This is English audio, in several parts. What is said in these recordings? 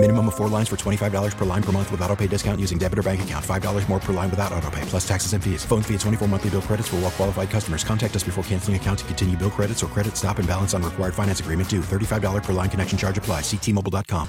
Minimum of four lines for $25 per line per month with auto pay discount using debit or bank account. $5 more per line without auto pay, plus taxes and fees. Phone fee at 24 monthly bill credits for all well qualified customers. Contact us before canceling account to continue bill credits or credit stop and balance on required finance agreement due. $35 per line connection charge apply. Ctmobile.com.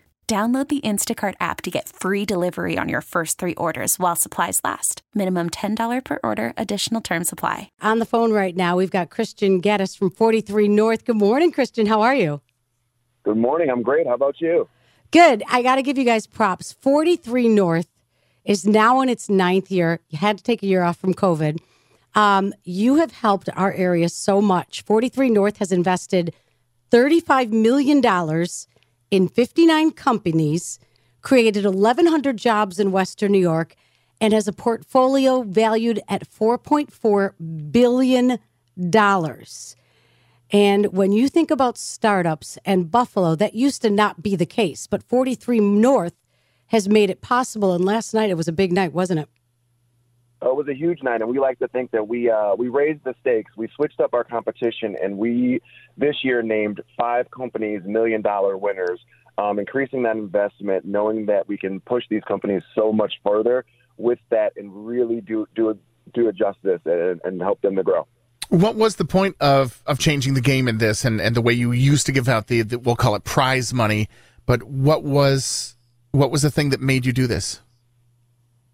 Download the Instacart app to get free delivery on your first three orders while supplies last. Minimum $10 per order, additional term supply. On the phone right now, we've got Christian Geddes from 43 North. Good morning, Christian. How are you? Good morning. I'm great. How about you? Good. I got to give you guys props. 43 North is now in its ninth year. You had to take a year off from COVID. Um, you have helped our area so much. 43 North has invested $35 million in 59 companies, created 1,100 jobs in Western New York, and has a portfolio valued at $4.4 billion. And when you think about startups and Buffalo, that used to not be the case, but 43 North has made it possible. And last night it was a big night, wasn't it? Oh, it was a huge night, and we like to think that we uh, we raised the stakes. We switched up our competition, and we this year named five companies million dollar winners, um, increasing that investment, knowing that we can push these companies so much further with that, and really do do do justice and, and help them to grow. What was the point of, of changing the game in this, and, and the way you used to give out the, the we'll call it prize money? But what was what was the thing that made you do this?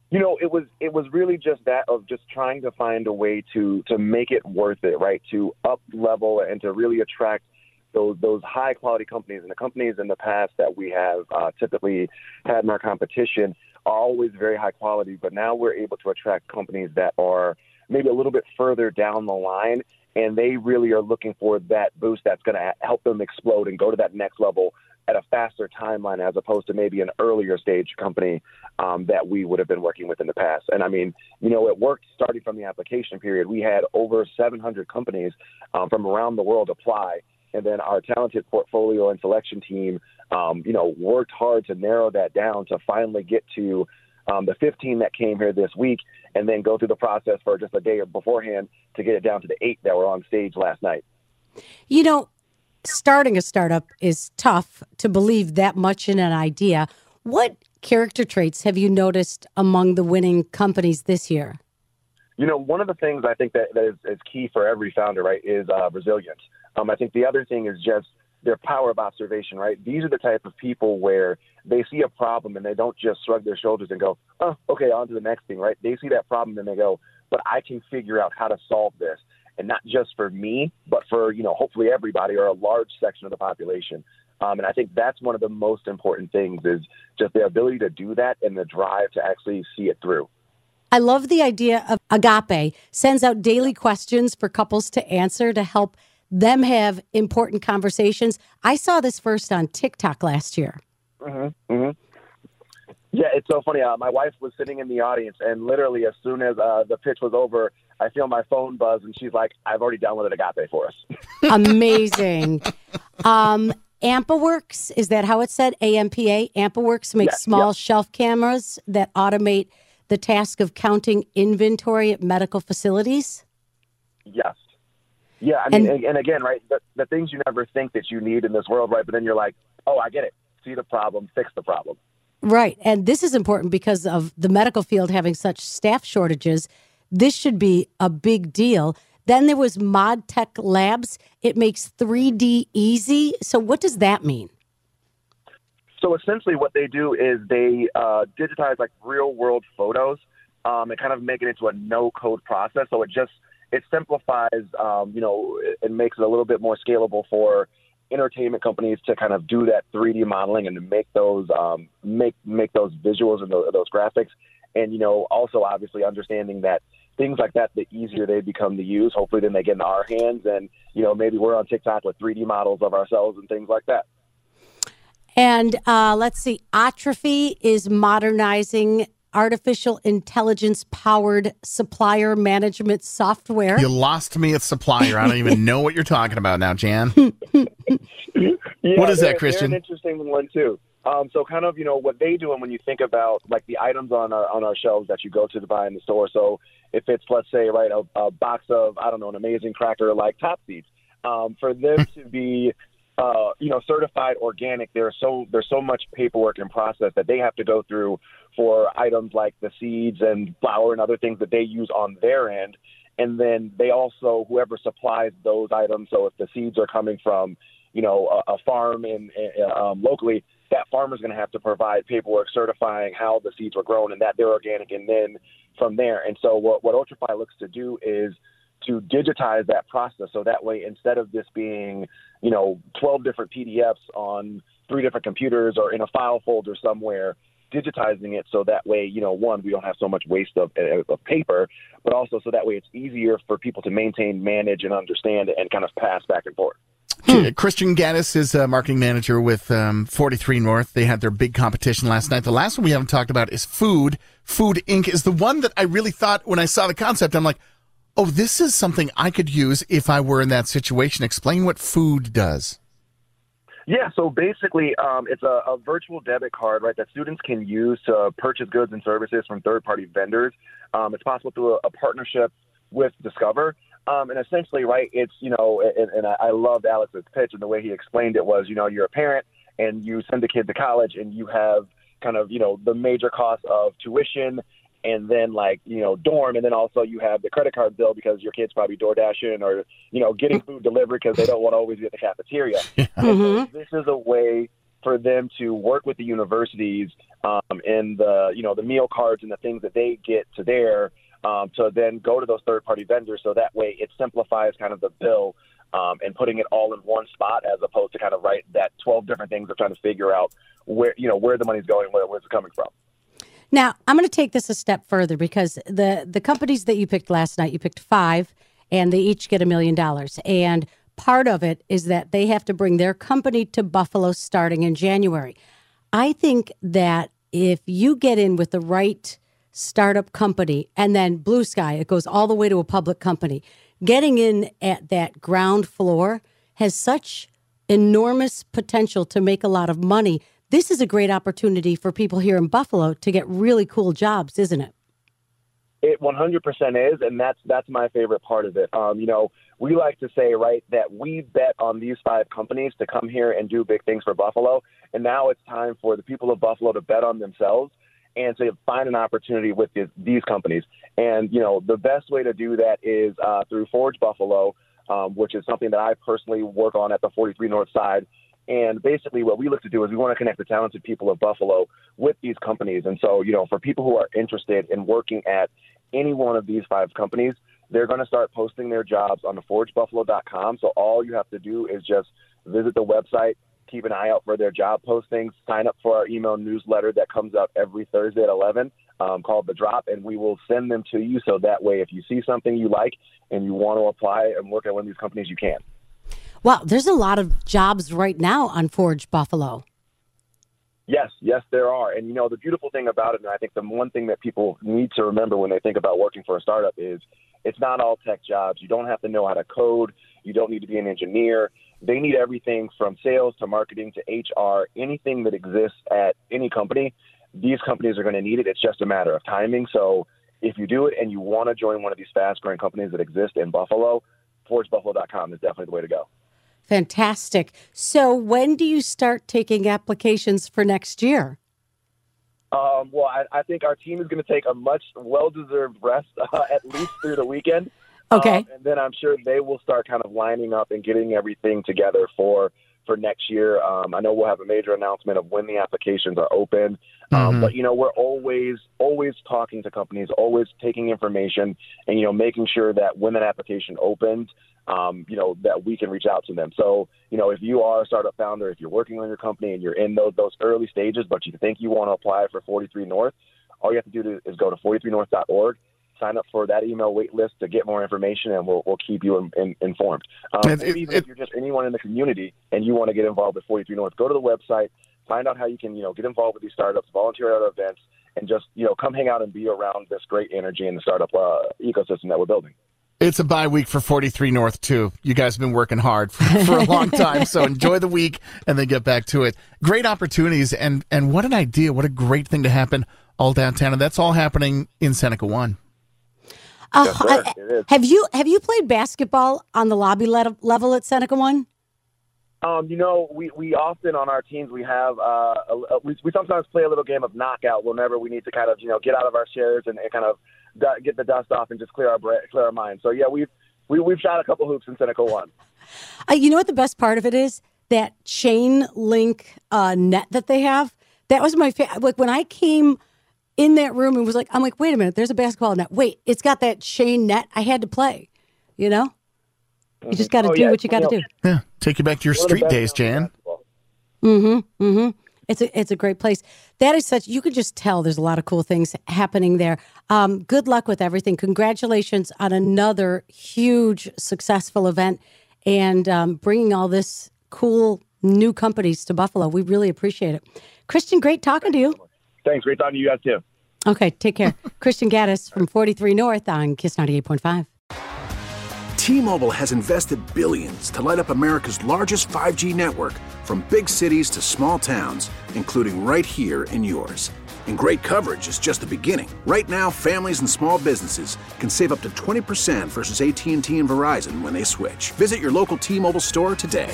You know it was it was really just that of just trying to find a way to to make it worth it right? To up level and to really attract those those high quality companies. And the companies in the past that we have uh, typically had in our competition are always very high quality but now we're able to attract companies that are maybe a little bit further down the line and they really are looking for that boost that's going to help them explode and go to that next level at a faster timeline as opposed to maybe an earlier stage company um, that we would have been working with in the past. And I mean, you know, it worked starting from the application period. We had over 700 companies um, from around the world apply. And then our talented portfolio and selection team, um, you know, worked hard to narrow that down to finally get to um, the 15 that came here this week, and then go through the process for just a day beforehand to get it down to the eight that were on stage last night. You know, starting a startup is tough to believe that much in an idea. What character traits have you noticed among the winning companies this year? You know, one of the things I think that, that is, is key for every founder, right, is uh, resilience. Um, I think the other thing is just their power of observation, right? These are the type of people where they see a problem and they don't just shrug their shoulders and go, oh, okay, on to the next thing, right? They see that problem and they go, but I can figure out how to solve this and not just for me, but for you know hopefully everybody or a large section of the population. Um, and I think that's one of the most important things is just the ability to do that and the drive to actually see it through. I love the idea of Agape sends out daily questions for couples to answer to help them have important conversations. I saw this first on TikTok last year. Mm-hmm, mm-hmm. Yeah, it's so funny. Uh, my wife was sitting in the audience, and literally, as soon as uh, the pitch was over, I feel my phone buzz, and she's like, "I've already downloaded Agape for us." Amazing. um, AmpaWorks is that how it's said? AMPA. AmpaWorks makes yeah, small yeah. shelf cameras that automate the task of counting inventory at medical facilities. Yes. Yeah, I mean, and, and again, right, the, the things you never think that you need in this world, right? But then you're like, oh, I get it. See the problem, fix the problem. Right. And this is important because of the medical field having such staff shortages. This should be a big deal. Then there was Mod Tech Labs. It makes 3D easy. So, what does that mean? So, essentially, what they do is they uh, digitize like real world photos um, and kind of make it into a no code process. So, it just it simplifies, um, you know, and makes it a little bit more scalable for entertainment companies to kind of do that 3D modeling and to make those um, make make those visuals and those, those graphics. And you know, also obviously understanding that things like that, the easier they become to use. Hopefully, then they get in our hands, and you know, maybe we're on TikTok with 3D models of ourselves and things like that. And uh, let's see, Atrophy is modernizing artificial intelligence powered supplier management software. You lost me at supplier. I don't even know what you're talking about now, Jan. Yeah, What is that, Christian? An interesting one too. Um, so kind of you know what they do, and when you think about like the items on our on our shelves that you go to to buy in the store. So if it's let's say right a, a box of I don't know an amazing cracker like Top Seedz, um, for them to be uh, you know certified organic, there's so there's so much paperwork and process that they have to go through for items like the seeds and flour and other things that they use on their end. And then they also whoever supplies those items. So if the seeds are coming from you know, a, a farm in, in um, locally, farmer's going to have to provide paperwork certifying how the seeds were grown and that they're organic, and then from there. And so, what what Ultrafy looks to do is to digitize that process, so that way, instead of this being, you know, 12 different PDFs on three different computers or in a file folder somewhere, digitizing it so that way, you know, one, we don't have so much waste of, eh, of paper, but also so that way it's easier for people to maintain, manage, and understand and kind of pass back and forth. Uh, Christian Gaddis is a marketing manager with um, 43 North. They had their big competition last night. The last one we haven't talked about is Food. Food Inc. is the one that I really thought when I saw the concept, I'm like, oh, this is something I could use if I were in that situation. Explain what food does. Yeah, so basically, um, it's a, a virtual debit card, right, that students can use to purchase goods and services from third-party vendors. Um, it's possible through a, a partnership with Discover, um, and essentially, right, it's you know, and, and I, I loved Alex's pitch and the way he explained it was, you know, you're a parent and you send a kid to college, and you have kind of you know the major cost of tuition and then like you know dorm. And then also you have the credit card bill because your kids probably door dashing or you know getting food delivered because they don't want to always be at the cafeteria. And so this is a way for them to work with the universities um, and the you know the meal cards and the things that they get to there um, to then go to those third party vendors so that way it simplifies kind of the bill um, and putting it all in one spot as opposed to kind of write that 12 different things of trying to figure out where you know where the money's going where where's it coming from Now, I'm going to take this a step further because the the companies that you picked last night, you picked five, and they each get a million dollars. And part of it is that they have to bring their company to Buffalo starting in January. I think that if you get in with the right startup company and then Blue Sky, it goes all the way to a public company. Getting in at that ground floor has such enormous potential to make a lot of money. This is a great opportunity for people here in Buffalo to get really cool jobs, isn't it? It 100% is, and that's that's my favorite part of it. Um, you know, we like to say, right, that we bet on these five companies to come here and do big things for Buffalo, and now it's time for the people of Buffalo to bet on themselves and to find an opportunity with these, these companies. And you know, the best way to do that is uh, through Forge Buffalo, um, which is something that I personally work on at the 43 North Side. And basically, what we look to do is we want to connect the talented people of Buffalo with these companies. And so, you know, for people who are interested in working at any one of these five companies, they're going to start posting their jobs on the forgebuffalo.com. So all you have to do is just visit the website, keep an eye out for their job postings, sign up for our email newsletter that comes out every Thursday at 11 um, called The Drop, and we will send them to you. So that way, if you see something you like and you want to apply and work at one of these companies, you can. Wow, there's a lot of jobs right now on Forge Buffalo. Yes, yes, there are. And you know, the beautiful thing about it, and I think the one thing that people need to remember when they think about working for a startup is it's not all tech jobs. You don't have to know how to code. You don't need to be an engineer. They need everything from sales to marketing to HR, anything that exists at any company. These companies are going to need it. It's just a matter of timing. So if you do it and you want to join one of these fast growing companies that exist in Buffalo, forgebuffalo.com is definitely the way to go. Fantastic. So, when do you start taking applications for next year? Um, well, I, I think our team is going to take a much well-deserved rest, uh, at least through the weekend. Okay. Um, and then I'm sure they will start kind of lining up and getting everything together for for next year. Um, I know we'll have a major announcement of when the applications are open. Um, Mhm. But you know, we're always always talking to companies, always taking information, and you know, making sure that when that application opens, um, you know, that we can reach out to them. So you know, if you are a startup founder, if you're working on your company and you're in those those early stages, but you think you want to apply for 43 North, all you have to do to, is go to 43north.org. Sign up for that email wait list to get more information, and we'll, we'll keep you in, in, informed. Um, It- it- even it- if you're just anyone in the community and you want to get involved with 43 North, go to the website, find out how you can, you know, get involved with these startups, volunteer at events, and just, you know, come hang out and be around this great energy in the startup uh, ecosystem that we're building. It's a bye week for 43 North, too. You guys have been working hard for, for a long time, so enjoy the week and then get back to it. Great opportunities, and, and what an idea. What a great thing to happen all downtown. And that's all happening in Seneca One. Uh, Yes. I- It is. have you have you played basketball on the lobby le- level at Seneca One? Um, you know, we, we often on our teams we have uh, a, a, we, we sometimes play a little game of knockout whenever we need to kind of you know get out of our chairs and, and kind of du- get the dust off and just clear our bra- clear our mind. So yeah, we've we, we've shot a couple hoops in Seneca One. Uh, you know what the best part of it is? That chain link uh, net that they have. That was my fa- like when I came in that room and was like, I'm like, wait a minute, there's a basketball net. Wait, it's got that chain net. I had to play. You know, you just got to Oh, do yeah, what you got to do. Yeah, take you back to your One of the street days, Jan. Mm-hmm. Mm-hmm. It's a it's a great place. That is such. You could just tell there's a lot of cool things happening there. Um, good luck with everything. Congratulations on another huge successful event and um, bringing all this cool new companies to Buffalo. We really appreciate it. Christian, great talking to you. Thanks, great talking to you guys too. Okay, take care. Christian Gaddis from 43 North on Kiss 98.5. T-Mobile has invested billions to light up America's largest 5G network from big cities to small towns, including right here in yours. And great coverage is just the beginning. Right now, families and small businesses can save up to 20% versus AT&T and Verizon when they switch. Visit your local T-Mobile store today.